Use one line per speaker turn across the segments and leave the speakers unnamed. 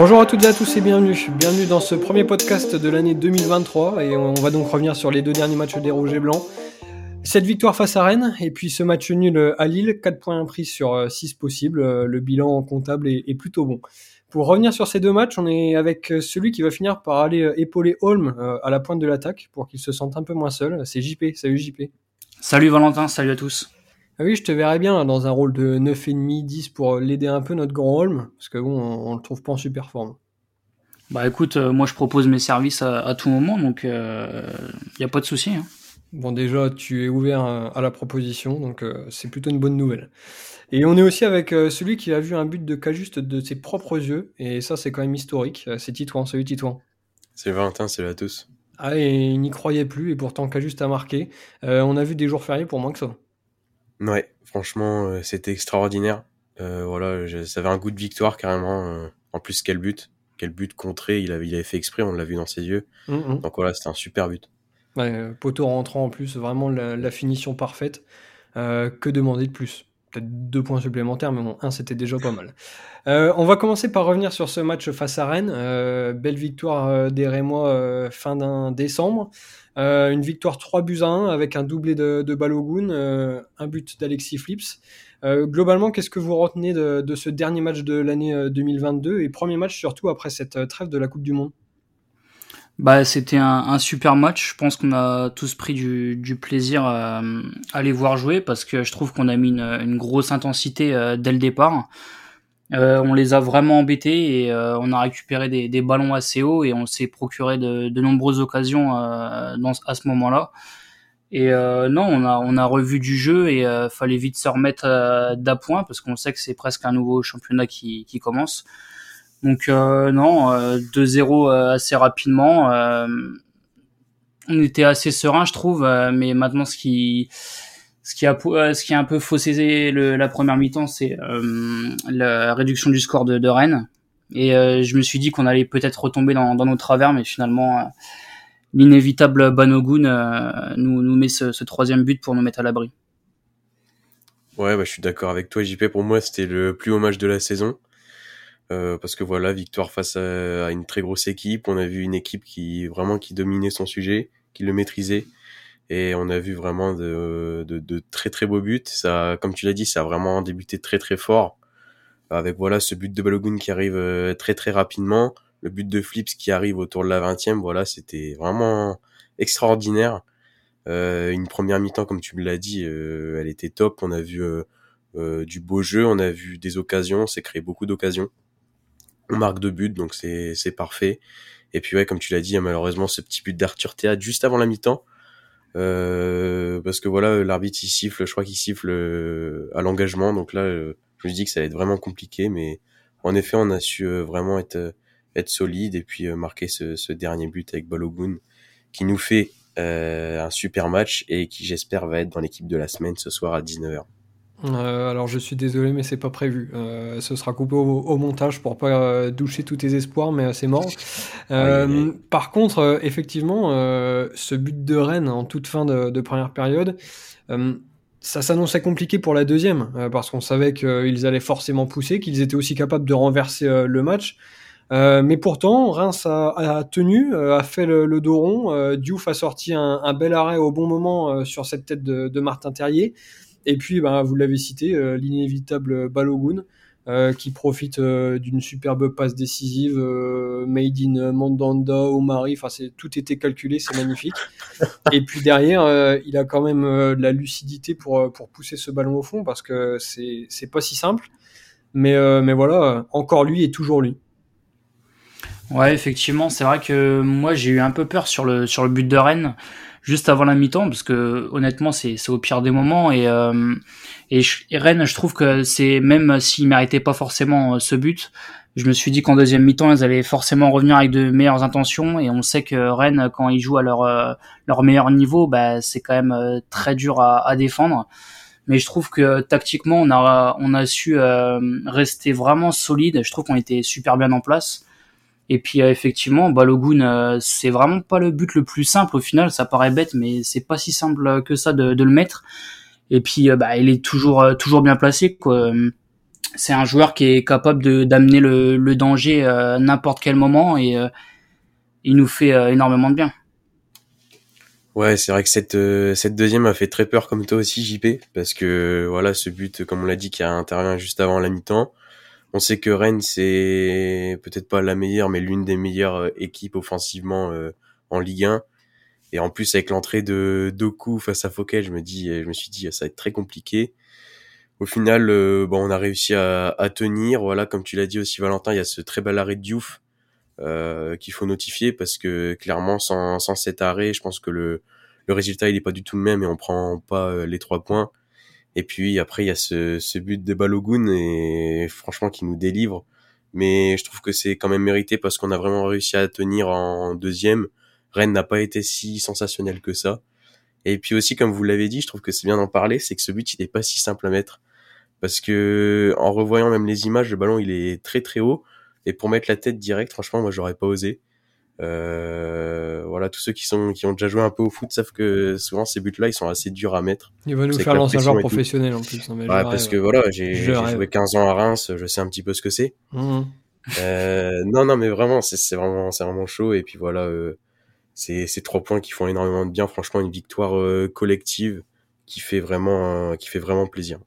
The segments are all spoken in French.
Bonjour à toutes et à tous et bienvenue. Bienvenue dans ce premier podcast de l'année 2023 et on va donc revenir sur les deux derniers matchs des Rouges et Blancs. Cette victoire face à Rennes et puis ce match nul à Lille, 4 points pris sur 6 possibles. Le bilan comptable est, plutôt bon. Pour revenir sur ces deux matchs, on est avec celui qui va finir par aller épauler Holm à la pointe de l'attaque pour qu'il se sente un peu moins seul. C'est JP. Salut JP.
Salut Valentin, salut à tous.
Ah oui, je te verrais bien dans un rôle de 9,5, 10 pour l'aider un peu notre grand Holm, parce que bon, on, le trouve pas en super forme.
Bah écoute, euh, moi je propose mes services à, tout moment, donc il euh, n'y a pas de souci. Hein.
Bon, déjà, tu es ouvert à, la proposition, donc euh, c'est plutôt une bonne nouvelle. Et on est aussi avec celui qui a vu un but de Cajuste de ses propres yeux, et ça c'est quand même historique. C'est Titouan, salut Titouan.
C'est Valentin, salut à tous.
Ah, et il n'y croyait plus, et pourtant Cajuste a marqué. on a vu des jours fériés pour moins que ça.
Ouais, franchement, euh, c'était extraordinaire. Euh, voilà, ça avait un goût de victoire carrément. Euh, en plus, quel but, quel but contré. Il avait, il avait fait exprès, on l'a vu dans ses yeux. Mm, mm. Donc voilà, c'était un super but.
Ouais, poteau rentrant en plus, vraiment la, finition parfaite. que demander de plus? Peut-être deux points supplémentaires, mais bon, un c'était déjà pas mal. on va commencer par revenir sur ce match face à Rennes. belle victoire des Rémois fin décembre. Euh, une victoire 3 buts à 1 avec un doublé de, Balogun, euh, un but d'Alexis Flips. Euh, globalement, qu'est-ce que vous retenez de ce dernier match de l'année 2022 et premier match surtout après cette trêve de la Coupe du Monde?
Bah, c'était un, super match. Je pense qu'on a tous pris du, plaisir à, à, les voir jouer parce que je trouve qu'on a mis une, grosse intensité dès le départ. Euh, on les a vraiment embêtés et euh, on a récupéré des, ballons assez hauts et on s'est procuré de, nombreuses occasions euh, à ce moment-là. Et euh, non, on a, revu du jeu et fallait vite se remettre d'appoint parce qu'on sait que c'est presque un nouveau championnat qui commence. Donc non, 2-0 assez rapidement. on était assez serein, je trouve, mais maintenant ce qui ce qui a, euh, ce qui a un peu faussé le, la première mi-temps, c'est euh, la réduction du score de, de Rennes. Et euh, je me suis dit qu'on allait peut-être retomber dans, dans nos travers, mais finalement, l'inévitable Banogun nous, nous met ce, ce, troisième but pour nous mettre à l'abri.
Ouais, bah, je suis d'accord avec toi, JP. Pour moi, c'était le plus haut match de la saison. Euh, parce que voilà, victoire face à, une très grosse équipe. On a vu une équipe qui vraiment qui dominait son sujet, qui le maîtrisait et on a vu vraiment de, de, de très très beaux buts. Ça, comme tu l'as dit, ça a vraiment débuté très très fort avec voilà ce but de Balogun qui arrive euh, très très rapidement, le but de Flips qui arrive autour de la 20e, voilà, c'était vraiment extraordinaire. Euh, une première mi-temps, comme tu me l'as dit, euh, elle était top. On a vu du beau jeu, on a vu des occasions, c'est créé beaucoup d'occasions. On marque deux buts, donc c'est parfait. Et puis ouais, comme tu l'as dit, malheureusement ce petit but d'Arthur Théâtre juste avant la mi-temps, euh, parce que voilà, l'arbitre il siffle, je crois qu'il siffle euh, à l'engagement, donc là, euh, je me dis que ça va être vraiment compliqué, mais en effet, on a su vraiment être être solide et puis marquer ce, ce, dernier but avec Balogun, qui nous fait un super match et qui j'espère va être dans l'équipe de la semaine ce soir à 19h.
Euh, alors je suis désolé, mais c'est pas prévu. Euh, ce sera coupé au, montage pour pas euh, doucher tous tes espoirs, mais c'est mort. Par contre, effectivement, ce but de Rennes en toute fin de, première période, ça s'annonçait compliqué pour la deuxième, parce qu'on savait qu'ils allaient forcément pousser, qu'ils étaient aussi capables de renverser le match. mais pourtant, Reims a, tenu, a fait le, dos rond. Diouf a sorti un, bel arrêt au bon moment sur cette tête de, de Martin Terrier. Et puis, ben, vous l'avez cité, euh, l'inévitable Balogun, euh, qui profite euh, d'une superbe passe décisive, made in Mandanda, Omari, enfin c'est tout était calculé, c'est magnifique. Et puis derrière, il a quand même la lucidité pour pour pousser ce ballon au fond parce que c'est c'est pas si simple. Mais mais voilà, encore lui et toujours lui.
Ouais, effectivement, c'est vrai que moi j'ai eu un peu peur sur le sur le but de Rennes juste avant la mi-temps parce que honnêtement c'est au pire des moments et euh, et, Rennes je trouve que c'est même s'ils méritaient pas forcément euh, ce but je me suis dit qu'en deuxième mi-temps ils allaient forcément revenir avec de meilleures intentions et on sait que Rennes quand ils jouent à leur euh, leur meilleur niveau bah c'est quand même très dur à, à défendre. Mais je trouve que tactiquement on a on a su rester vraiment solide. Je trouve qu'on était super bien en place et puis euh, effectivement, Balogun, euh, c'est vraiment pas le but le plus simple au final. Ça paraît bête, mais c'est pas si simple que ça de, de le mettre. Et puis, euh, bah, il est toujours toujours bien placé. C'est un joueur qui est capable de d'amener le, le danger à n'importe quel moment et il nous fait énormément de bien.
Ouais, c'est vrai que cette euh, cette deuxième a fait très peur comme toi aussi JP parce que voilà ce but comme on l'a dit qui intervient juste avant la mi-temps. On sait que Rennes c'est peut-être pas la meilleure mais l'une des meilleures euh, équipes offensivement euh, en Ligue 1 et en plus avec l'entrée de Doku face à Fouquet, je me dis je me suis dit ça va être très compliqué. Au final bon on a réussi à, tenir voilà comme tu l'as dit aussi Valentin, il y a ce très bel arrêt de Diouf euh, qu'il faut notifier parce que clairement sans, sans cet arrêt, je pense que le, le résultat il est pas du tout le même et on prend pas euh, les trois points. Et puis après il y a ce, ce but de Balogun et franchement qui nous délivre. Mais je trouve que c'est quand même mérité parce qu'on a vraiment réussi à tenir en deuxième. Rennes n'a pas été si sensationnel que ça. Et puis aussi, comme vous l'avez dit, je trouve que c'est bien d'en parler, c'est que ce but, il n'est pas si simple à mettre. Parce que, en revoyant même les images, le ballon, il est très très haut. Et pour mettre la tête direct, franchement, moi, j'aurais pas osé. Euh, voilà, tous ceux qui sont qui ont déjà joué un peu au foot savent que souvent ces buts-là, ils sont assez durs à mettre.
Il va nous faire lancer un joueur professionnel en plus.
Ouais, parce que voilà, j'ai joué 15 ans à Reims, je sais un petit peu ce que c'est. Mmh. Euh, non, non, mais vraiment, c'est vraiment, c'est vraiment chaud. Et puis voilà, euh, c'est ces trois points qui font énormément de bien. Franchement, une victoire euh, collective qui fait vraiment, qui fait vraiment plaisir.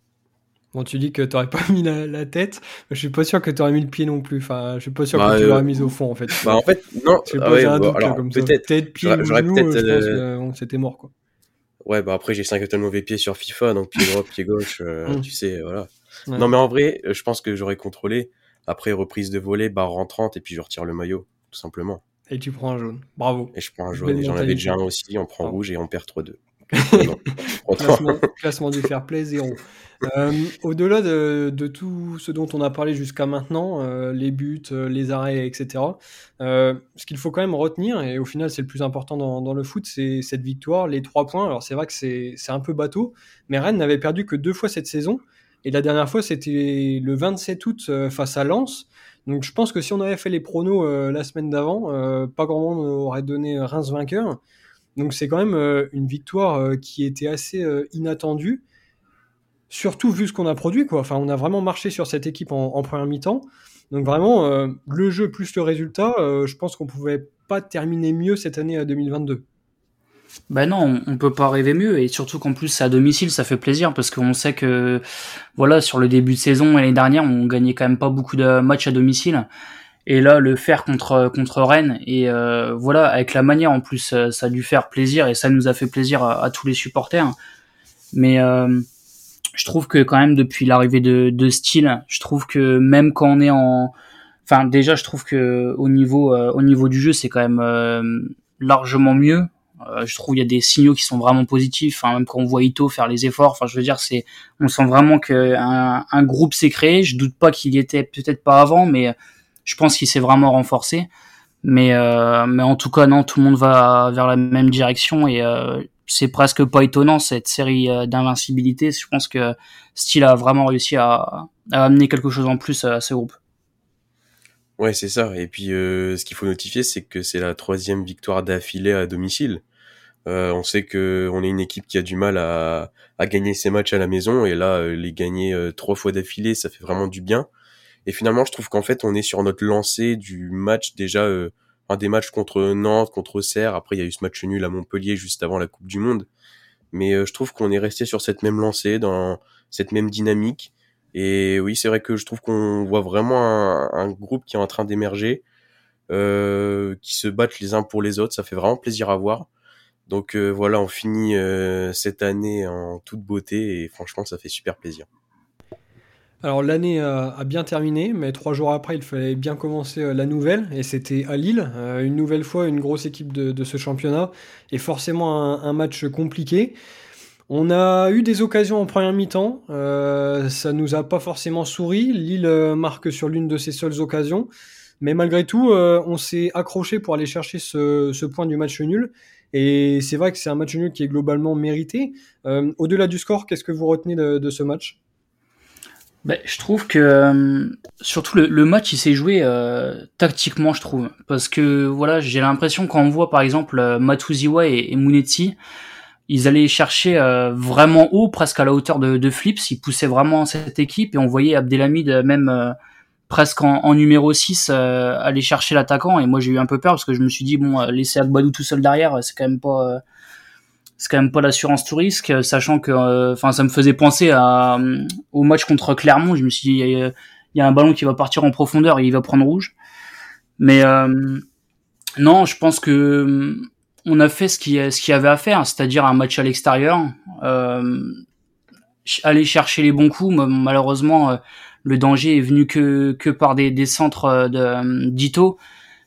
Bon, tu dis que t'aurais pas mis la, tête. Je suis pas sûr que t'aurais mis le pied non plus. Enfin, je suis pas sûr que bah, tu l'aurais euh, mis au fond, en fait.
Bah, en fait, non.
Ah ouais, un doute, alors, peut-être. Tête, pied, genou, je pense euh, c'était mort, quoi.
Ouais, bah après, j'ai 5 mauvais pieds sur FIFA, donc pied droit, pied gauche, euh, mm. tu sais, voilà. Non, mais en vrai, je pense que j'aurais contrôlé. Après, reprise de volée, barre rentrante, et puis je retire le maillot, tout simplement.
Et tu prends un jaune. Bravo.
Et je prends un jaune. Et j'en avais déjà un aussi, on prend rouge et on perd 3-2.
classement, classement, du fair play, zéro. Euh, au-delà de, tout ce dont on a parlé jusqu'à maintenant, euh, les buts, euh, les arrêts, etc., ce qu'il faut quand même retenir, et au final c'est le plus important dans, le foot, c'est cette victoire, les trois points. Alors c'est vrai que c'est un peu bateau, mais Rennes n'avait perdu que deux fois cette saison, et la dernière fois c'était le 27 août face à Lens. Donc je pense que si on avait fait les pronos la semaine d'avant, pas grand monde aurait donné Reims vainqueur. Donc c'est quand même une victoire qui était assez inattendue surtout vu ce qu'on a produit. Enfin, on a vraiment marché sur cette équipe en, première mi-temps. Donc vraiment, euh, le jeu plus le résultat, euh, je pense qu'on pouvait pas terminer mieux cette année à 2022.
Ben non, on peut pas rêver mieux et surtout qu'en plus à domicile, ça fait plaisir parce qu'on sait que voilà sur le début de saison l'année dernière, on gagnait quand même pas beaucoup de matchs à domicile et là le faire contre contre Rennes et euh, voilà avec la manière en plus ça a dû faire plaisir et ça nous a fait plaisir à, tous les supporters. Mais je trouve que quand même depuis l'arrivée de, de Style, je trouve que même quand on est en, enfin déjà je trouve que au niveau euh, au niveau du jeu c'est quand même euh, largement mieux. Euh, je trouve il y a des signaux qui sont vraiment positifs. Enfin, même quand on voit Ito faire les efforts, enfin je veux dire c'est, on sent vraiment que un, un groupe s'est créé. Je doute pas qu'il y était peut-être pas avant, mais je pense qu'il s'est vraiment renforcé. Mais mais en tout cas non, tout le monde va vers la même direction et c'est presque pas étonnant cette série euh, d'invincibilité. Je pense que Steele a vraiment réussi à, amener quelque chose en plus à ce groupe.
Ouais, c'est ça. Et puis, euh, ce qu'il faut notifier, c'est que c'est la troisième victoire d'affilée à domicile. Euh, on sait que on est une équipe qui a du mal à, gagner ses matchs à la maison, et là, les gagner trois fois d'affilée, ça fait vraiment du bien. Et finalement, je trouve qu'en fait, on est sur notre lancée du match déjà un des matchs contre Nantes, contre Serre. Après, il y a eu ce match nul à Montpellier juste avant la Coupe du Monde. Mais euh, je trouve qu'on est resté sur cette même lancée, dans cette même dynamique. Et oui, c'est vrai que je trouve qu'on voit vraiment un, groupe qui est en train d'émerger, euh, qui se battent les uns pour les autres. Ça fait vraiment plaisir à voir. Donc euh, voilà, on finit cette année en toute beauté et franchement, ça fait super plaisir.
Alors l'année a, bien terminé, mais trois jours après, il fallait bien commencer euh, la nouvelle, et c'était à Lille, euh, une nouvelle fois une grosse équipe de, ce championnat, et forcément un, match compliqué. On a eu des occasions en première mi-temps, euh, ça nous a pas forcément souri. Lille euh, marque sur l'une de ses seules occasions, mais malgré tout, on s'est accroché pour aller chercher ce, point du match nul. Et c'est vrai que c'est un match nul qui est globalement mérité. Au-delà du score, qu'est-ce que vous retenez de ce match?
Ben, je trouve que euh, surtout le, le, match il s'est joué euh, tactiquement je trouve parce que voilà j'ai l'impression quand on voit par exemple euh, Matuziwa et, et ils allaient chercher vraiment haut, presque à la hauteur de, de Flips. Ils poussaient vraiment cette équipe et on voyait Abdelhamid même presque en, numéro 6 aller chercher l'attaquant. Et moi j'ai eu un peu peur parce que je me suis dit bon laisser Agbadou tout seul derrière, c'est quand même pas c'est quand même pas l'assurance tout risque, sachant que enfin ça me faisait penser à, au match contre Clermont. Je me suis dit il y, a un ballon qui va partir en profondeur et il va prendre rouge. Mais non, je pense que on a fait ce qu'il ce qu'il y avait à faire, c'est-à-dire un match à l'extérieur, euh, aller chercher les bons coups. Malheureusement, euh, le danger est venu que que par des, des centres euh, euh, d'Ito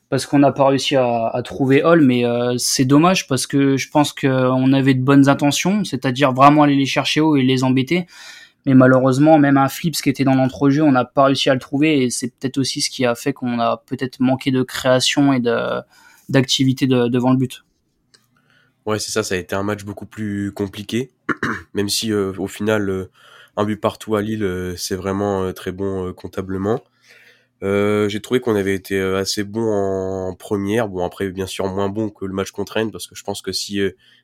parce qu'on n'a pas réussi à, trouver Hall, mais c'est dommage parce que je pense qu'on avait de bonnes intentions, c'est-à-dire vraiment aller les chercher haut et les embêter. Mais malheureusement, même un Flips qui était dans l'entrejeu, on n'a pas réussi à le trouver et c'est peut-être aussi ce qui a fait qu'on a peut-être manqué de création et d'activité de, devant le but.
Ouais, c'est ça, ça a été un match beaucoup plus compliqué, même si euh, au final, euh, un but partout à Lille, euh, c'est vraiment très bon comptablement. J'ai trouvé qu'on avait été assez bon en, première, bon après bien sûr moins bon que le match contre Rennes, parce que je pense que si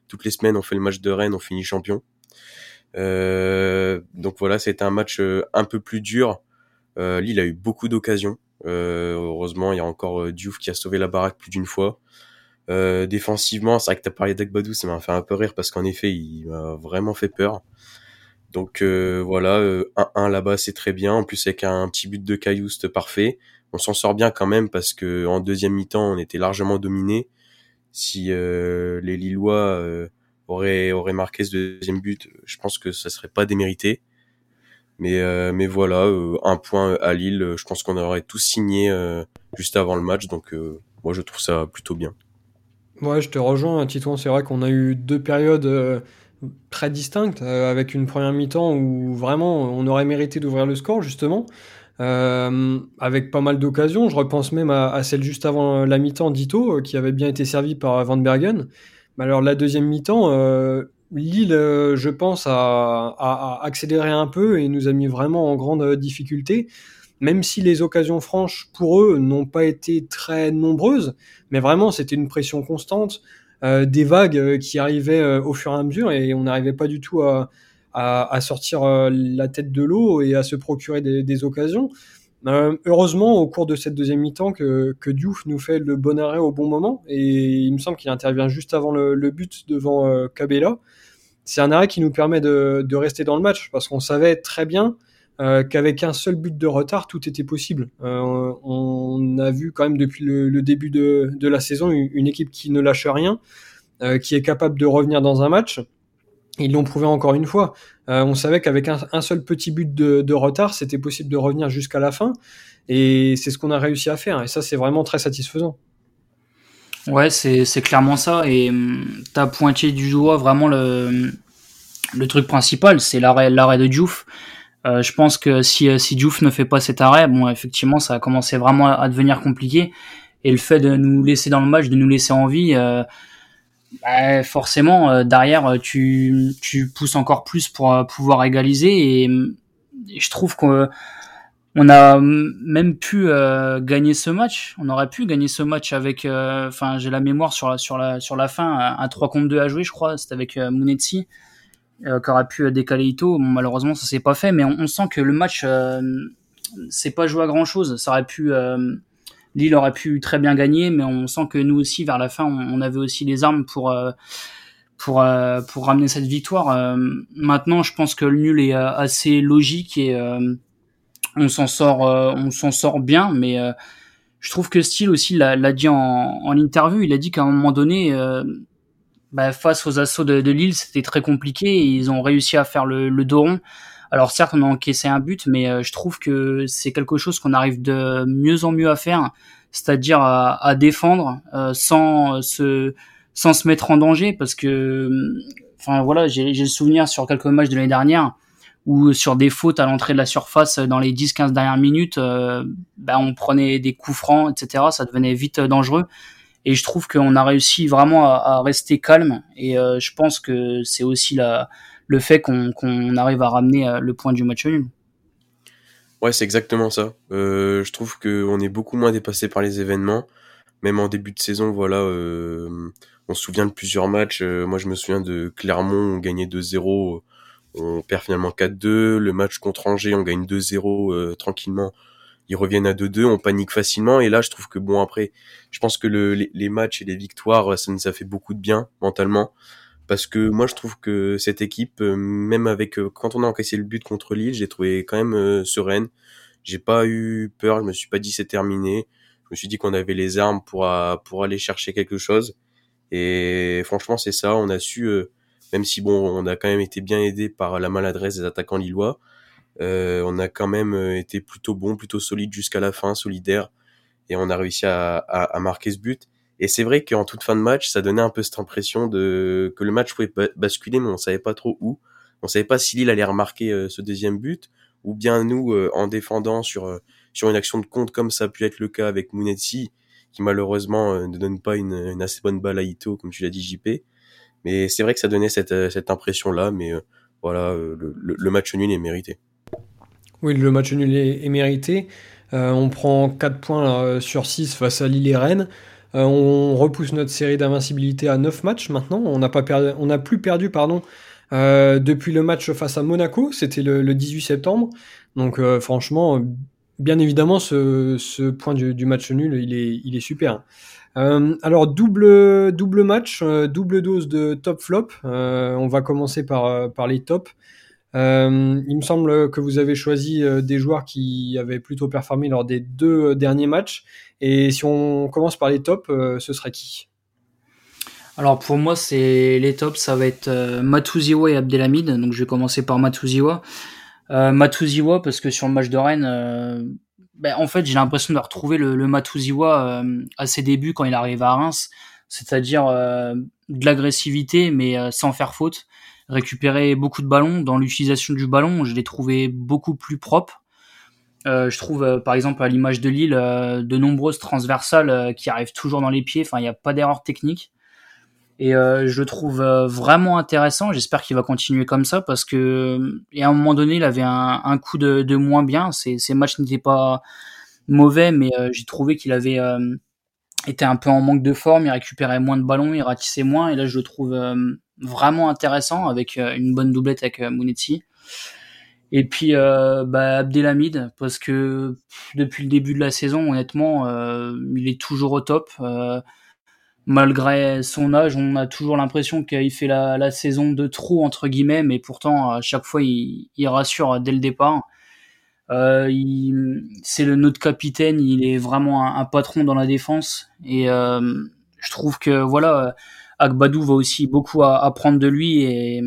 toutes les semaines on fait le match de Rennes, on finit champion. donc voilà, c'était un match un peu plus dur. Lille a eu beaucoup d'occasions. heureusement, il y a encore Diouf qui a sauvé la baraque plus d'une fois. Euh, défensivement, c'est vrai que t'as parlé d'Agbadou, ça m'a fait un peu rire parce qu'en effet, il m'a vraiment fait peur. Donc euh, voilà, 1-1 euh, là-bas, c'est très bien. En plus, avec un petit but de Caillouste parfait. On s'en sort bien quand même parce que en deuxième mi-temps, on était largement dominé. Si les Lillois auraient, marqué ce deuxième but, je pense que ça serait pas démérité. Mais, mais voilà, un point à Lille, je pense qu'on aurait tous signé juste avant le match. Donc moi, je trouve ça plutôt bien.
Ouais, je te rejoins, Titouan. C'est vrai qu'on a eu deux périodes euh, très distinctes, euh, avec une première mi-temps où vraiment on aurait mérité d'ouvrir le score, justement, euh, avec pas mal d'occasions. Je repense même à, celle juste avant la mi-temps d'Ito, qui avait bien été servie par Van Bergen. Mais alors, la deuxième mi-temps, Lille, je pense, a, a, accéléré un peu et nous a mis vraiment en grande difficulté même si les occasions franches pour eux n'ont pas été très nombreuses, mais vraiment c'était une pression constante, euh, des vagues euh, qui arrivaient euh, au fur et à mesure et on n'arrivait pas du tout à, à, sortir la tête de l'eau et à se procurer des, occasions. heureusement, au cours de cette deuxième mi-temps, que, que Diouf nous fait le bon arrêt au bon moment et il me semble qu'il intervient juste avant le, but devant Cabella. C'est un arrêt qui nous permet de, de rester dans le match parce qu'on savait très bien euh, qu'avec un seul but de retard, tout était possible. Euh, on a vu quand même depuis le, début de, la saison une, équipe qui ne lâche rien, euh, qui est capable de revenir dans un match. Ils l'ont prouvé encore une fois. on savait qu'avec un, seul petit but de, retard, c'était possible de revenir jusqu'à la fin. Et c'est ce qu'on a réussi à faire. Et ça, c'est vraiment très satisfaisant.
Ouais, c'est clairement ça. Et hum, tu as pointé du doigt vraiment le, le truc principal, c'est l'arrêt de Diouf. Euh, je pense que si, euh, si Diouf ne fait pas cet arrêt, bon, effectivement, ça a commencé vraiment à, devenir compliqué. Et le fait de nous laisser dans le match, de nous laisser en vie, euh, bah, forcément, euh, derrière, tu, tu pousses encore plus pour pouvoir égaliser. Et, je trouve qu'on on a même pu gagner ce match. On aurait pu gagner ce match avec, enfin, j'ai la mémoire sur la, sur la, sur la fin, un 3 contre 2 à jouer, je crois. C'était avec Mounetzi euh, qui pu décaler Ito. malheureusement, ça s'est pas fait, mais on, sent que le match euh, c'est pas joué à grand chose. Ça aurait pu, euh, Lille aurait pu très bien gagner, mais on sent que nous aussi, vers la fin, on, avait aussi les armes pour euh, pour euh, pour ramener cette victoire. maintenant, je pense que le nul est assez logique et on s'en sort, on s'en sort bien, mais je trouve que Steele aussi l'a dit en, en interview. Il a dit qu'à un moment donné bah, face aux assauts de, de Lille, c'était très compliqué ils ont réussi à faire le, le dos rond. Alors certes, on a encaissé un but, mais euh, je trouve que c'est quelque chose qu'on arrive de mieux en mieux à faire, c'est-à-dire à, à, défendre euh, sans se sans se mettre en danger, parce que enfin voilà, j'ai le souvenir sur quelques matchs de l'année dernière où sur des fautes à l'entrée de la surface dans les 10-15 dernières minutes, euh, bah, on prenait des coups francs, etc. Ça devenait vite dangereux. Et je trouve qu'on a réussi vraiment à, rester calme. Et euh, je pense que c'est aussi le fait qu'on arrive à ramener euh, le point du match nul.
Ouais, c'est exactement ça. Euh, je trouve qu'on est beaucoup moins dépassé par les événements. Même en début de saison, voilà, on se souvient de plusieurs matchs. moi, je me souviens de Clermont, on gagnait 2-0, on perd finalement 4-2. Le match contre Angers, on gagne 2-0 tranquillement. Ils reviennent à 2-2, on panique facilement. Et là, je trouve que bon, après, je pense que le, les, matchs et les victoires, ça nous a fait beaucoup de bien mentalement parce que moi je trouve que cette équipe, euh, même avec euh, quand on a encaissé le but contre Lille, j'ai trouvé quand même euh, sereine. J'ai pas eu peur, je me suis pas dit c'est terminé. Je me suis dit qu'on avait les armes pour pour aller chercher quelque chose. Et franchement c'est ça, on a su, même si bon on a quand même été bien aidé par la maladresse des attaquants lillois, on a quand même été plutôt bon, plutôt solide jusqu'à la fin, solidaire, et on a réussi à, à, à marquer ce but. Et c'est vrai qu'en toute fin de match, ça donnait un peu cette impression de que le match pouvait basculer, mais on savait pas trop où. On savait pas si Lille allait remarquer euh, ce deuxième but, ou bien nous, euh, en défendant sur euh, sur une action de compte comme ça a pu être le cas avec Mounetsi, qui malheureusement ne donne pas une, une, assez bonne balle à Ito, comme tu l'as dit JP. Mais c'est vrai que ça donnait cette, cette impression-là, mais voilà, le, le, match nul est mérité.
Oui, le match nul est, mérité. on prend 4 points là, sur 6 face à Lille et Rennes. Euh, on repousse notre série d'invincibilité à 9 matchs maintenant. On n'a perdu, on plus perdu pardon euh, depuis le match face à Monaco. C'était le, 18 septembre. Donc euh, franchement, bien évidemment, ce, point du, match nul, il est, il est super. alors double double match, double dose de top flop. on va commencer par par les tops. Il me semble que vous avez choisi des joueurs qui avaient plutôt performé lors des deux derniers matchs. Et si on commence par les tops, euh, ce serait qui?
Alors pour moi, c'est les tops, ça va être euh, Matuziwa et Abdelhamid. Donc je vais commencer par Matuziwa. Euh, parce que sur le match de Rennes, euh, ben, en fait j'ai l'impression de retrouver le, le à ses débuts quand il arrive à Reims, c'est-à-dire de l'agressivité mais sans faire faute, récupérer beaucoup de ballons. Dans l'utilisation du ballon, je l'ai trouvé beaucoup plus propre. Euh, je trouve, euh, par exemple, à l'image de Lille, euh, de nombreuses transversales qui arrivent toujours dans les pieds. Enfin, il n'y a pas d'erreur technique. Et je le trouve vraiment intéressant. J'espère qu'il va continuer comme ça parce que, et à un moment donné, il avait un, coup de, de, moins bien. Ses, ses matchs n'étaient pas mauvais, mais j'ai trouvé qu'il avait été un peu en manque de forme. Il récupérait moins de ballons, il ratissait moins. Et là, je le trouve vraiment intéressant avec une bonne doublette avec Mounetti. Et puis euh, bah, Abdelhamid, parce que depuis le début de la saison, honnêtement, euh, il est toujours au top. Euh, malgré son âge, on a toujours l'impression qu'il fait la, saison de trop entre guillemets, mais pourtant à chaque fois il, rassure dès le départ. Euh, c'est notre capitaine, il est vraiment un, patron dans la défense et euh, je trouve que voilà, Agbadou va aussi beaucoup apprendre de lui et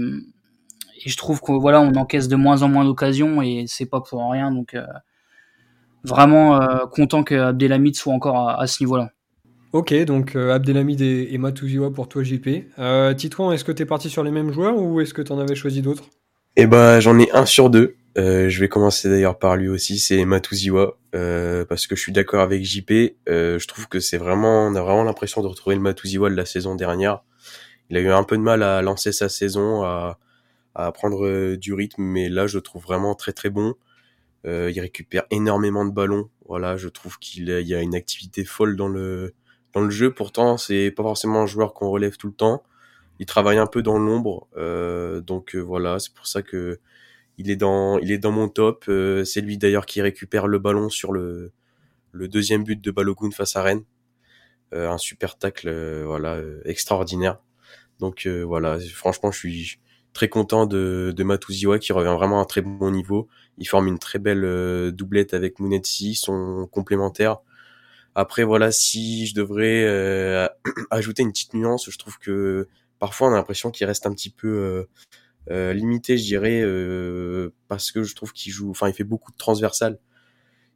et je trouve que voilà, on encaisse de moins en moins d'occasions et c'est pas pour rien. Donc euh, vraiment euh, content que Abdelhamid soit encore à, ce niveau-là.
Ok, donc euh, Abdelhamid et, et Matouziwa pour toi JP. Euh, Titouan, est-ce que tu es parti sur les mêmes joueurs ou est-ce que tu en avais choisi d'autres?
Eh ben, j'en ai un sur deux. Je vais commencer d'ailleurs par lui aussi, c'est Matouziwa, parce que je suis d'accord avec JP. je trouve que c'est vraiment, on a vraiment l'impression de retrouver le Matouziwa de la saison dernière. Il a eu un peu de mal à lancer sa saison, à, à prendre euh, du rythme, mais là je le trouve vraiment très très bon. Euh, il récupère énormément de ballons. Voilà, je trouve qu'il y a une activité folle dans le dans le jeu. Pourtant, c'est pas forcément un joueur qu'on relève tout le temps. Il travaille un peu dans l'ombre, euh, donc euh, voilà, c'est pour ça que il est dans il est dans mon top. Euh, c'est lui d'ailleurs qui récupère le ballon sur le deuxième but de Balogun face à Rennes. un super tacle, voilà, extraordinaire. Donc voilà, franchement, je suis très content de, de qui revient vraiment à un très bon niveau. Il forme une très belle euh, doublette avec Munetsi, sont complémentaires. Après voilà, si je devrais euh, ajouter une petite nuance, je trouve que parfois on a l'impression qu'il reste un petit peu euh, limité, je dirais, parce que je trouve qu'il joue, enfin il fait beaucoup de transversal.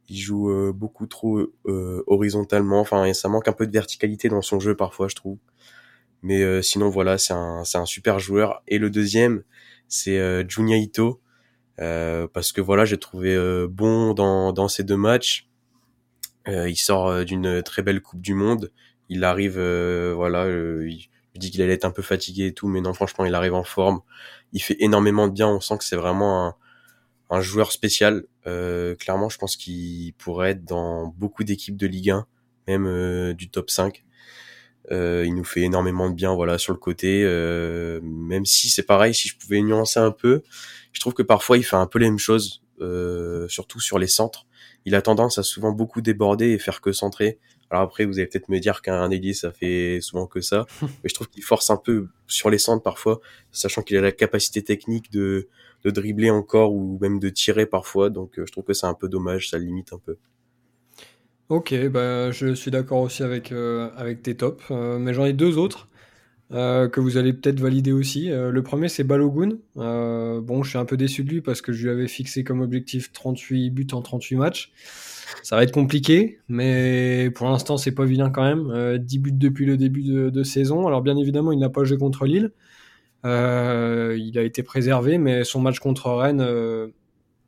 Il joue beaucoup trop horizontalement, enfin ça manque un peu de verticalité dans son jeu parfois, je trouve. Mais euh, sinon, voilà, c'est un, c'est un super joueur. Et le deuxième, c'est euh. Euh, parce que voilà, j'ai trouvé euh, bon dans, dans ces deux matchs. il sort d'une très belle Coupe du Monde. Il arrive, voilà, il, dit qu'il allait être un peu fatigué et tout, mais non, franchement, il arrive en forme. Il fait énormément de bien. On sent que c'est vraiment un, joueur spécial. clairement, je pense qu'il pourrait être dans beaucoup d'équipes de Ligue 1, même du top 5. Euh, il nous fait énormément de bien, voilà, sur le côté. Euh, même si c'est pareil, si je pouvais nuancer un peu, je trouve que parfois il fait un peu les mêmes choses, euh, surtout sur les centres. Il a tendance à souvent beaucoup déborder et faire que centrer. Alors après, vous allez peut-être me dire qu'un ailier, ça fait souvent que ça, mais je trouve qu'il force un peu sur les centres parfois, sachant qu'il a la capacité technique de, de dribbler encore ou même de tirer parfois. Donc je trouve que c'est un peu dommage, ça limite un peu.
Ok, bah, je suis d'accord aussi avec, euh, avec tes tops, euh, mais j'en ai deux autres euh, que vous allez peut-être valider aussi. le premier, c'est Balogun. bon, je suis un peu déçu de lui parce que je lui avais fixé comme objectif 38 buts en 38 matchs. Ça va être compliqué, mais pour l'instant, c'est pas vilain quand même. 10 buts depuis le début de, de, saison. Alors, bien évidemment, il n'a pas joué contre Lille. il a été préservé, mais son match contre Rennes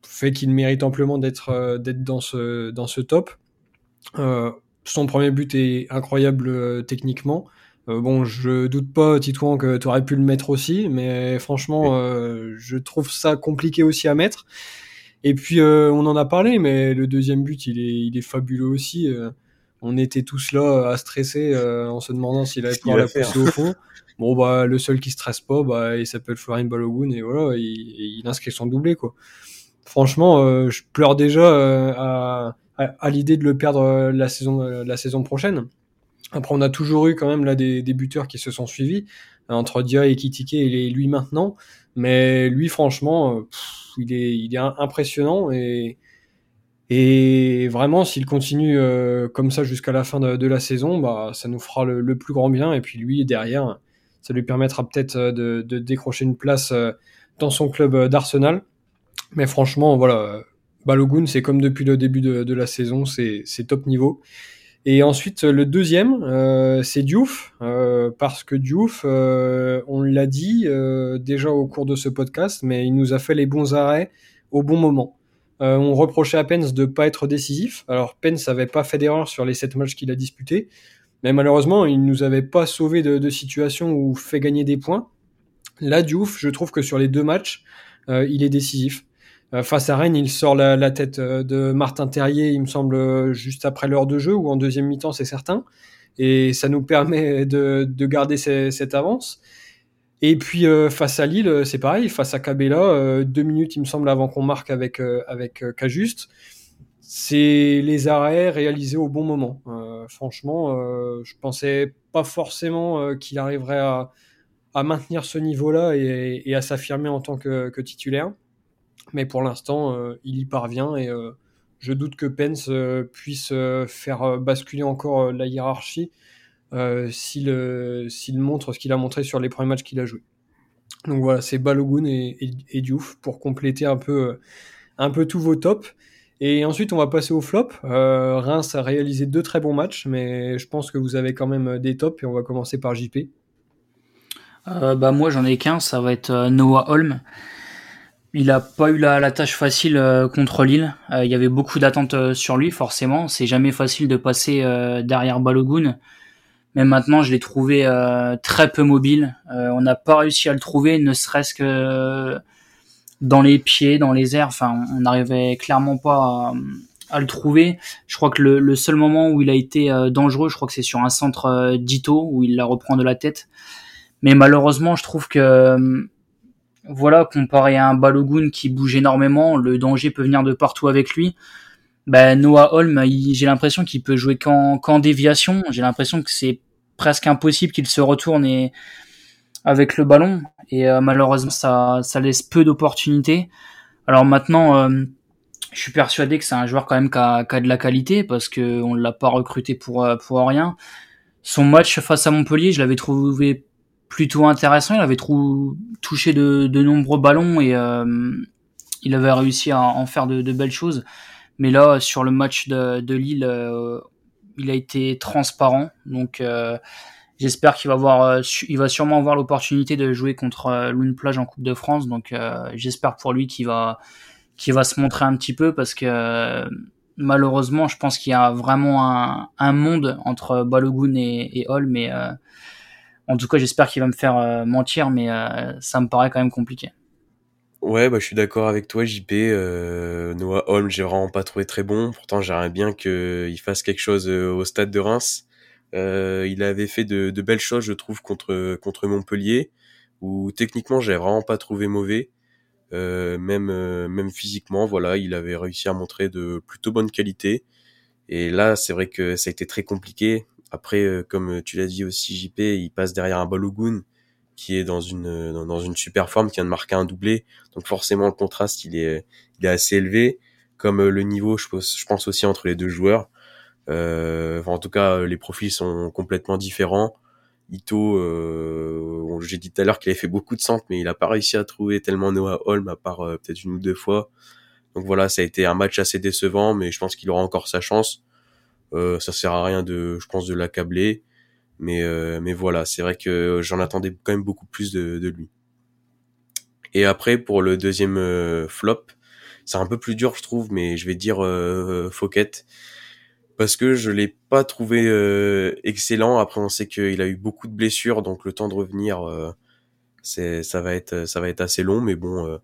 fait qu'il mérite amplement d'être dans ce, dans ce top. Euh, son premier but est incroyable euh, techniquement. Euh, bon, je doute pas, Titouan, que tu aurais pu le mettre aussi, mais franchement, je trouve ça compliqué aussi à mettre. Et puis, on en a parlé, mais le deuxième but, il est, il est fabuleux aussi. on était tous là à stresser en se demandant s'il allait pouvoir la pousser au fond. Bon, bah, le seul qui stresse pas, bah, il s'appelle Florian Balogun et voilà, il, il inscrit son doublé, quoi. Franchement, je pleure déjà à, à, l'idée de le perdre euh, la saison, euh, la saison prochaine. Après, on a toujours eu quand même là des, des buteurs qui se sont suivis euh, entre Dia et Kitike et lui maintenant. Mais lui, franchement, il est, il est impressionnant et, vraiment, s'il continue comme ça jusqu'à la fin de, la saison, bah, ça nous fera le, plus grand bien. Et puis lui, derrière, ça lui permettra peut-être de, de, décrocher une place dans son club d'Arsenal. Mais franchement, voilà, Balogun, c'est comme depuis le début de, la saison, c'est top niveau. Et ensuite, le deuxième, euh, c'est Diouf, euh, parce que Diouf, euh, on l'a dit déjà au cours de ce podcast, mais il nous a fait les bons arrêts au bon moment. on reprochait à Pence de pas être décisif. Alors Pence n'avait pas fait d'erreur sur les sept matchs qu'il a disputés, mais malheureusement, il nous avait pas sauvé de, de situations ou fait gagner des points. Là, Diouf, je trouve que sur les deux matchs, il est décisif. Euh, face à Rennes, il sort la, tête euh, de Martin Terrier, il me semble, juste après l'heure de jeu ou en deuxième mi-temps, c'est certain. Et ça nous permet de, garder cette avance. Et puis euh, face à Lille, c'est pareil. Face à Cabella, deux minutes, il me semble, avant qu'on marque avec avec Cajuste, c'est les arrêts réalisés au bon moment. franchement, je pensais pas forcément qu'il arriverait à, maintenir ce niveau-là et, à s'affirmer en tant que titulaire. Mais pour l'instant, euh, il y parvient et euh, je doute que Pence euh, puisse faire basculer encore la hiérarchie s'il montre ce qu'il a montré sur les premiers matchs qu'il a joué. Donc voilà, c'est Balogun et, et, Diouf pour compléter un peu, un peu tous vos tops. Et ensuite, on va passer au flop. Reims a réalisé deux très bons matchs, mais je pense que vous avez quand même des tops et on va commencer par JP.
bah moi, j'en ai qu'un, ça va être Noah Holm. Il a pas eu la, tâche facile euh, contre Lille. Euh, il y avait beaucoup d'attentes euh, sur lui, forcément. C'est jamais facile de passer derrière Balogun. Mais maintenant, je l'ai trouvé très peu mobile. on n'a pas réussi à le trouver, ne serait-ce que dans les pieds, dans les airs. Enfin, on n'arrivait clairement pas à, le trouver. Je crois que le, le, seul moment où il a été dangereux, je crois que c'est sur un centre d'Ito où il la reprend de la tête. Mais malheureusement, je trouve que voilà, comparé à un Balogun qui bouge énormément, le danger peut venir de partout avec lui. Ben, Noah Holm, j'ai l'impression qu'il peut jouer qu'en déviation. J'ai l'impression que c'est presque impossible qu'il se retourne et, avec le ballon. Et euh, malheureusement, ça, ça laisse peu d'opportunités. Alors maintenant, euh, je suis persuadé que c'est un joueur quand même qui a, de la qualité parce que on l'a pas recruté pour euh, pour rien. Son match face à Montpellier, je l'avais trouvé plutôt intéressant. Il avait touché de, nombreux ballons et euh, il avait réussi à en faire de, belles choses. Mais là, sur le match de, Lille, euh, il a été transparent. Donc, euh, j'espère qu'il va avoir, il va sûrement avoir l'opportunité de jouer contre Lune Plage en Coupe de France. Donc, j'espère pour lui qu'il va, qu'il va se montrer un petit peu parce que malheureusement, je pense qu'il y a vraiment un, monde entre Balogun et, et Hall, mais en tout cas, j'espère qu'il va me faire euh, mentir, mais euh, ça me paraît quand même compliqué.
Ouais, bah, je suis d'accord avec toi, JP. Euh, Noah Holm, j'ai vraiment pas trouvé très bon. Pourtant, j'aimerais bien qu'il fasse quelque chose au stade de Reims. il avait fait de, de, belles choses, je trouve, contre contre Montpellier, où techniquement j'ai vraiment pas trouvé mauvais. Euh, même euh, même physiquement, voilà, il avait réussi à montrer de plutôt bonne qualité. Et là, c'est vrai que ça a été très compliqué. Après, euh, comme tu l'as dit aussi, JP, il passe derrière un Balogun qui est dans une dans une super forme, qui vient de marquer un doublé. Donc forcément, le contraste, il est il est assez élevé. Comme le niveau, je pense, aussi entre les deux joueurs. Euh, en tout cas, les profils sont complètement différents. Ito, euh, j'ai dit tout à l'heure qu'il avait fait beaucoup de centres, mais il a pas réussi à trouver tellement Noah Holm à part euh, peut-être une ou deux fois. Donc voilà, ça a été un match assez décevant, mais je pense qu'il aura encore sa chance. Euh, ça sert à rien de, je pense, de l'accabler, mais euh, mais voilà, c'est vrai que j'en attendais quand même beaucoup plus de, de, lui. Et après pour le deuxième euh, flop, c'est un peu plus dur, je trouve, mais je vais dire euh, parce que je l'ai pas trouvé excellent. Après, on sait qu'il a eu beaucoup de blessures, donc le temps de revenir, c'est ça va être ça va être assez long, mais bon, euh,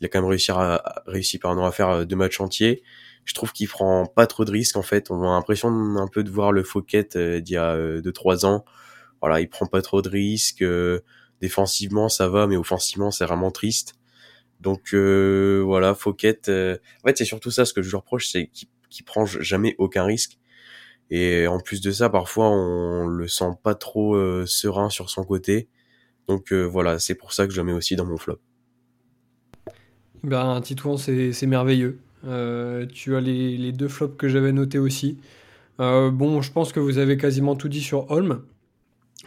il a quand même réussi à réussi pardon à faire deux matchs entiers. Je trouve qu'il prend pas trop de risques en fait. On a l'impression un peu de voir le Fouquet d'il y a deux trois ans. Voilà, il prend pas trop de risques. défensivement, ça va, mais offensivement, c'est vraiment triste. Donc voilà, Fouquet. en fait, c'est surtout ça ce que je lui reproche, c'est qu'il qui prend jamais aucun risque. Et en plus de ça, parfois on le sent pas trop euh, serein sur son côté. Donc euh, voilà, c'est pour ça que je le mets aussi dans mon flop.
Ben Titouan, c'est merveilleux. Euh, tu as les, deux flops que j'avais notés aussi. bon, je pense que vous avez quasiment tout dit sur Holm.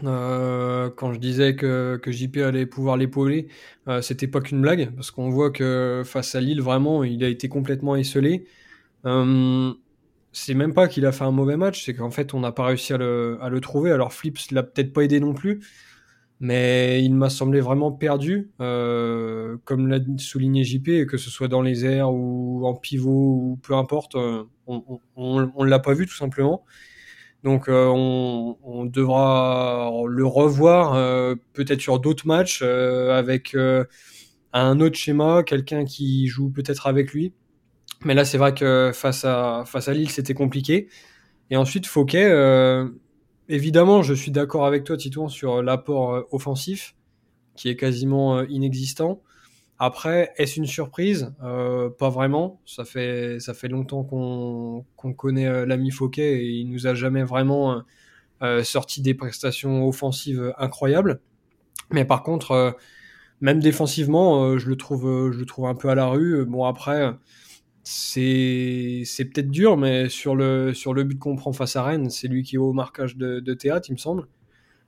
quand je disais que, que JP allait pouvoir l'épauler, c'était pas qu'une blague, parce qu'on voit que face à Lille, vraiment, il a été complètement esselé. Euh, c'est même pas qu'il a fait un mauvais match, c'est qu'en fait on n'a pas réussi à le, à le, trouver. Alors Flips l'a peut-être pas aidé non plus, mais il m'a semblé vraiment perdu, euh, comme l'a souligné JP, que ce soit dans les airs ou en pivot ou peu importe, euh, on, on l'a pas vu tout simplement. Donc euh, on, devra le revoir peut-être sur d'autres matchs avec un autre schéma, quelqu'un qui joue peut-être avec lui. Mais là, c'est vrai que face à, face à Lille, c'était compliqué. Et ensuite, Fouquet, euh, évidemment, je suis d'accord avec toi, Titouan, sur l'apport euh, offensif, qui est quasiment euh, inexistant. Après, est-ce une surprise? Euh, Pas vraiment. Ça fait, ça fait longtemps qu'on connaît l'ami Fouquet et il nous a jamais vraiment euh, sorti des prestations offensives incroyables. Mais par contre, même défensivement, je le trouve, je le trouve un peu à la rue. Bon après c'est peut-être dur, mais sur le sur le but qu'on prend face à Rennes, c'est lui qui est au marquage de, théâtre, il me semble.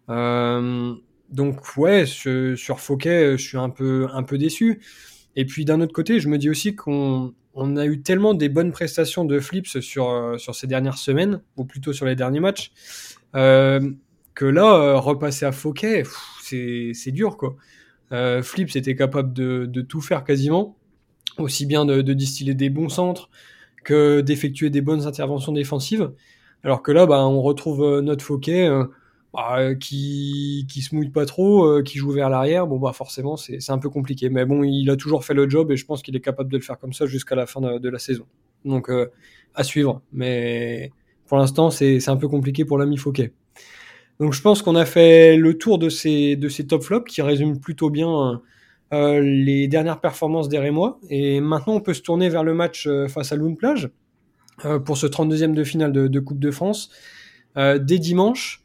Euh, donc ouais, sur Fouquet, je suis un peu un peu déçu. Et puis d'un autre côté, je me dis aussi qu'on on a eu tellement des bonnes prestations de Flips sur sur ces dernières semaines, ou plutôt sur les derniers matchs, euh, que là, euh, repasser à Fouquet, c'est dur quoi. Flips était capable de, de tout faire quasiment aussi bien de, distiller des bons centres que d'effectuer des bonnes interventions défensives. Alors que là, bah, on retrouve euh, notre Fouquet euh, bah, qui qui se mouille pas trop, euh, qui joue vers l'arrière. Bon bah forcément c'est un peu compliqué, mais bon il a toujours fait le job et je pense qu'il est capable de le faire comme ça jusqu'à la fin de, la saison. Donc euh, à suivre, mais pour l'instant c'est un peu compliqué pour l'ami Fouquet. Donc je pense qu'on a fait le tour de ces de ces top flops qui résument plutôt bien euh, les dernières performances des Rémois. Et maintenant, on peut se tourner vers le match euh, face à Lune Plage euh, pour ce 32e de finale de, Coupe de France dès dimanche.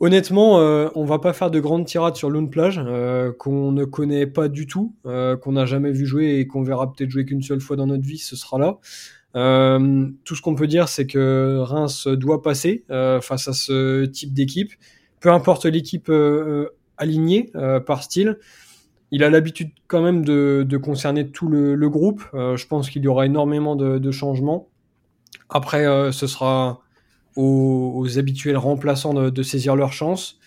Honnêtement, on va pas faire de grandes tirades sur Lune Plage, qu'on ne connaît pas du tout, qu'on n'a jamais vu jouer et qu'on verra peut-être jouer qu'une seule fois dans notre vie, ce sera là. tout ce qu'on peut dire, c'est que Reims doit passer face à ce type d'équipe, peu importe l'équipe alignée par style. Il a l'habitude quand même de, concerner tout le, groupe. Euh, je pense qu'il y aura énormément de, changements. Après, euh, ce sera aux, habituels remplaçants de, saisir leur chance.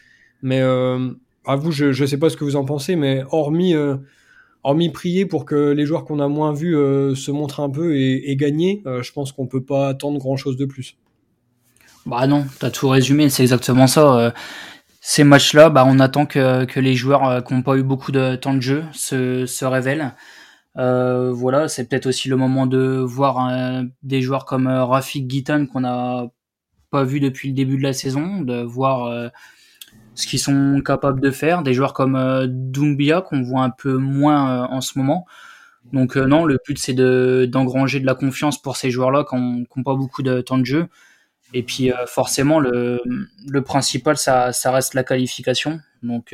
Mais euh, à vous, je ne sais pas ce que vous en pensez, mais hormis, prier pour que les joueurs qu'on a moins vus se montrent un peu et, et gagner, je pense qu'on peut pas attendre grand-chose de plus.
Bah non, tu as tout résumé, c'est exactement ça ces matchs-là, bah, on attend que, que les joueurs euh, qui n'ont pas eu beaucoup de temps de jeu se, se révèlent. Euh, voilà, c'est peut-être aussi le moment de voir euh, des joueurs comme euh, Rafik Guitan qu'on n'a pas vu depuis le début de la saison, de voir ce qu'ils sont capables de faire. Des joueurs comme Doumbia qu'on voit un peu moins en ce moment. Donc non, le but c'est de d'engranger de la confiance pour ces joueurs-là qui n'ont pas beaucoup de temps de jeu. Et puis forcément le, principal ça, reste la qualification. Donc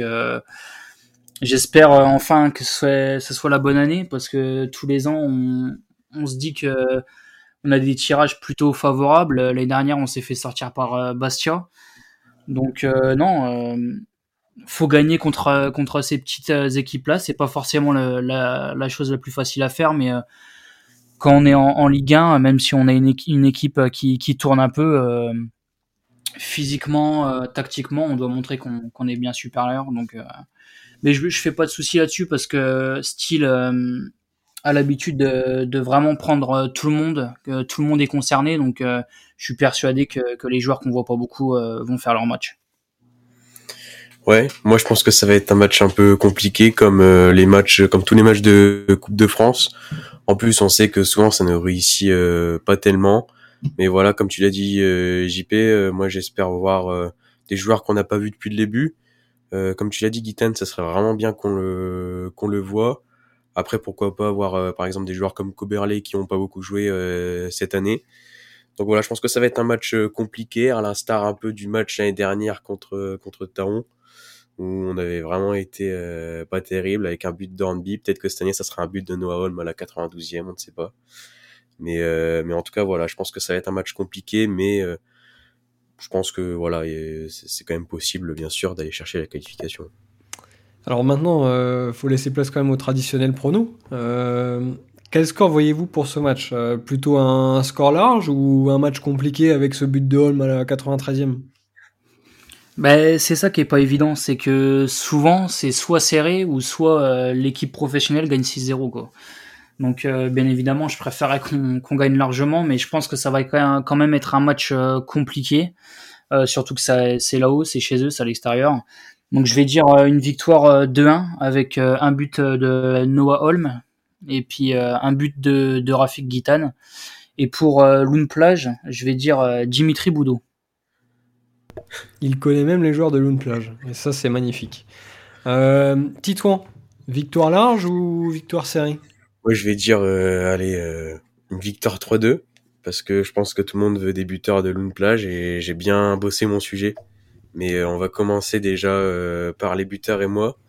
J'espère euh, enfin que ce soit, la bonne année parce que tous les ans, on, se dit que on a des tirages plutôt favorables. L'année dernière, on s'est fait sortir par euh, Bastia. Donc euh, non, euh, faut gagner contre contre ces petites équipes-là. C'est pas forcément la, la, chose la plus facile à faire, mais quand on est en, Ligue 1, même si on a une, équipe qui, qui tourne un peu physiquement, tactiquement, on doit montrer qu'on est bien supérieur. Donc mais je, je fais pas de soucis là-dessus parce que style euh, a l'habitude de, vraiment prendre euh, tout le monde, que tout le monde est concerné, donc euh, je suis persuadé que, les joueurs qu'on voit pas beaucoup vont faire leur match.
Ouais, moi je pense que ça va être un match un peu compliqué comme les comme tous les matchs de Coupe de France. En plus, on sait que souvent ça ne réussit pas tellement. Mais voilà, comme tu l'as dit, JP, moi j'espère voir des joueurs qu'on n'a pas vus depuis le début. Euh, comme tu l'as dit, Guitan, ça serait vraiment bien qu'on le qu'on le voit. Après, pourquoi pas avoir euh, par exemple des joueurs comme Coberley qui n'ont pas beaucoup joué euh, cette année. Donc voilà, je pense que ça va être un match compliqué, à l'instar un peu du match l'année dernière contre contre Taon, où on avait vraiment été pas terrible avec un but d'Hornby. Peut-être que cette année, ça sera un but de Noah Holm à la 92e, on ne sait pas. Mais mais en tout cas, voilà, je pense que ça va être un match compliqué, mais je pense que voilà, c'est quand même possible, bien sûr, d'aller chercher la qualification.
Alors maintenant, euh, faut laisser place quand même au traditionnel prono. Euh, quel score voyez-vous pour ce match? Euh, Plutôt un score large ou un match compliqué avec ce but de Holm à la 93e
ben, c'est ça qui est pas évident, c'est que souvent c'est soit serré ou soit euh, l'équipe professionnelle gagne 6-0 quoi. Donc euh, bien évidemment, je préférerais qu'on gagne largement, mais je pense que ça va quand même être un match euh, compliqué, euh, surtout que c'est là-haut, c'est chez eux, c'est à l'extérieur. Donc je vais dire une victoire 2-1 avec un but de Noah Holm et puis un but de, de Rafik Guitan. Et pour Loon Plage, je vais dire Dimitri Boudot.
Il connaît même les joueurs de Loon Plage, et ça c'est magnifique. Euh, Titouan, victoire large ou victoire serrée
moi, je vais dire, euh, allez, euh, une victoire 3-2, parce que je pense que tout le monde veut des buteurs de Lune Plage et j'ai bien bossé mon sujet. Mais euh, on va commencer déjà par les buteurs et moi.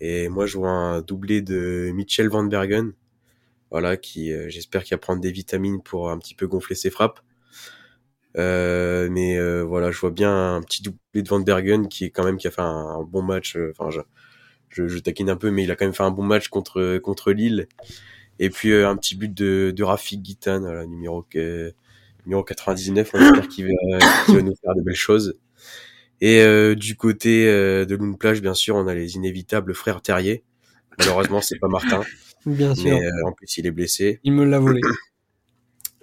Et moi, je vois un doublé de Mitchell Van Bergen, voilà, qui j'espère qu'il va prendre des vitamines pour un petit peu gonfler ses frappes. Mais voilà, je vois bien un petit doublé de Van Bergen qui est quand même qui a fait un, bon match. Enfin, je, je, je, taquine un peu, mais il a quand même fait un bon match contre contre Lille. Et puis euh, un petit but de, de Rafik Guitan, voilà, numéro, numéro 99, on espère qu'il va, va, nous faire de belles choses. Et euh, du côté euh, de Lune Plage, bien sûr, on a les inévitables frères Terrier. Malheureusement, c'est pas Martin.
Bien sûr.
Mais en plus, il est blessé.
Il me l'a volé.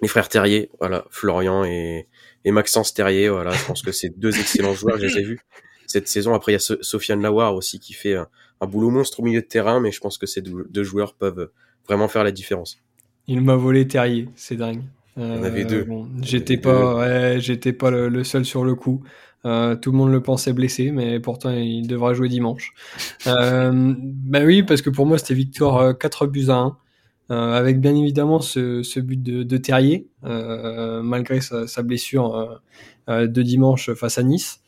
Les frères Terrier, voilà, Florian et, et Maxence Terrier, voilà, je pense que c'est deux excellents joueurs, je les ai vus cette saison. Après, il y a Sofiane Lawar aussi qui fait un, un, boulot monstre au milieu de terrain, mais je pense que ces deux joueurs peuvent vraiment faire la différence.
Il m'a volé Terrier, c'est dingue.
Euh, avait deux.
j'étais pas, ouais, j'étais pas le, seul sur le coup. Euh, tout le monde le pensait blessé, mais pourtant il devra jouer dimanche. euh, bah oui, parce que pour moi c'était victoire 4 euh, buts à 1, euh, avec bien évidemment ce, ce but de, de Terrier, euh, malgré sa, sa blessure de dimanche face à Nice.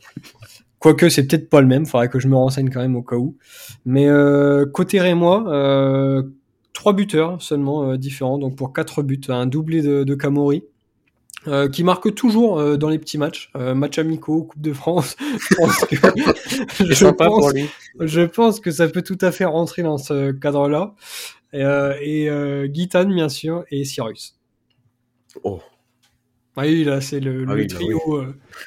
Quoique c'est peut-être pas le même, faudrait que je me renseigne quand même au cas où. Mais côté Rémois, trois buteurs seulement euh, différents, donc pour quatre buts, un doublé de, de Camori. Euh, qui marque toujours euh, dans les petits matchs, euh, match amicaux, Coupe de France. je, pense que, je, pense, je pense que ça peut tout à fait rentrer dans ce cadre-là. Et, euh, euh, bien sûr et Cyrus.
Oh.
Ah oui, là c'est le, ah le, oui, trio, oui.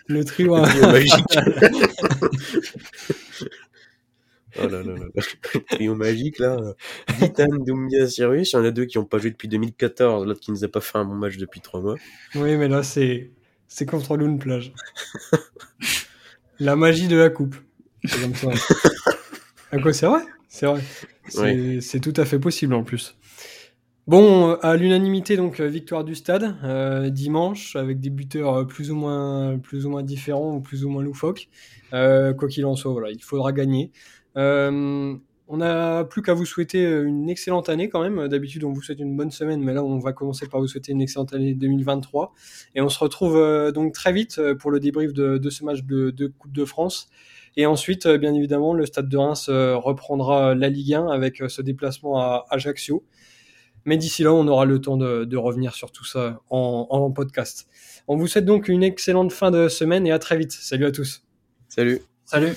le trio,
le trio magique. Oh là là là. Trio magique là. Vitan, Doumbia, Cyrus. Il y en a deux qui n'ont pas joué depuis 2014, l'autre qui nous a pas fait un bon match depuis trois mois.
Oui, mais là c'est c'est contre Lune Plage. la magie de la coupe. C'est comme ça. à quoi c'est vrai? C'est vrai. C'est tout à fait possible en plus. Bon, à l'unanimité, donc victoire du stade dimanche avec des buteurs plus ou moins plus ou moins différents ou plus ou moins loufoques. quoi qu'il en soit, voilà, il faudra gagner. On n'a plus qu'à vous souhaiter euh, une excellente année quand même. D'habitude, on vous souhaite une bonne semaine, mais là, on va commencer par vous souhaiter une excellente année 2023. Et on se retrouve euh, donc très vite euh, pour le débrief de, ce match de, Coupe de France. Et ensuite, bien évidemment, le Stade de Reims reprendra la Ligue 1 avec ce déplacement à Ajaccio. Mais d'ici là, on aura le temps de, revenir sur tout ça en, en podcast. On vous souhaite donc une excellente fin de semaine et à très vite. Salut à tous.
Salut.
Salut.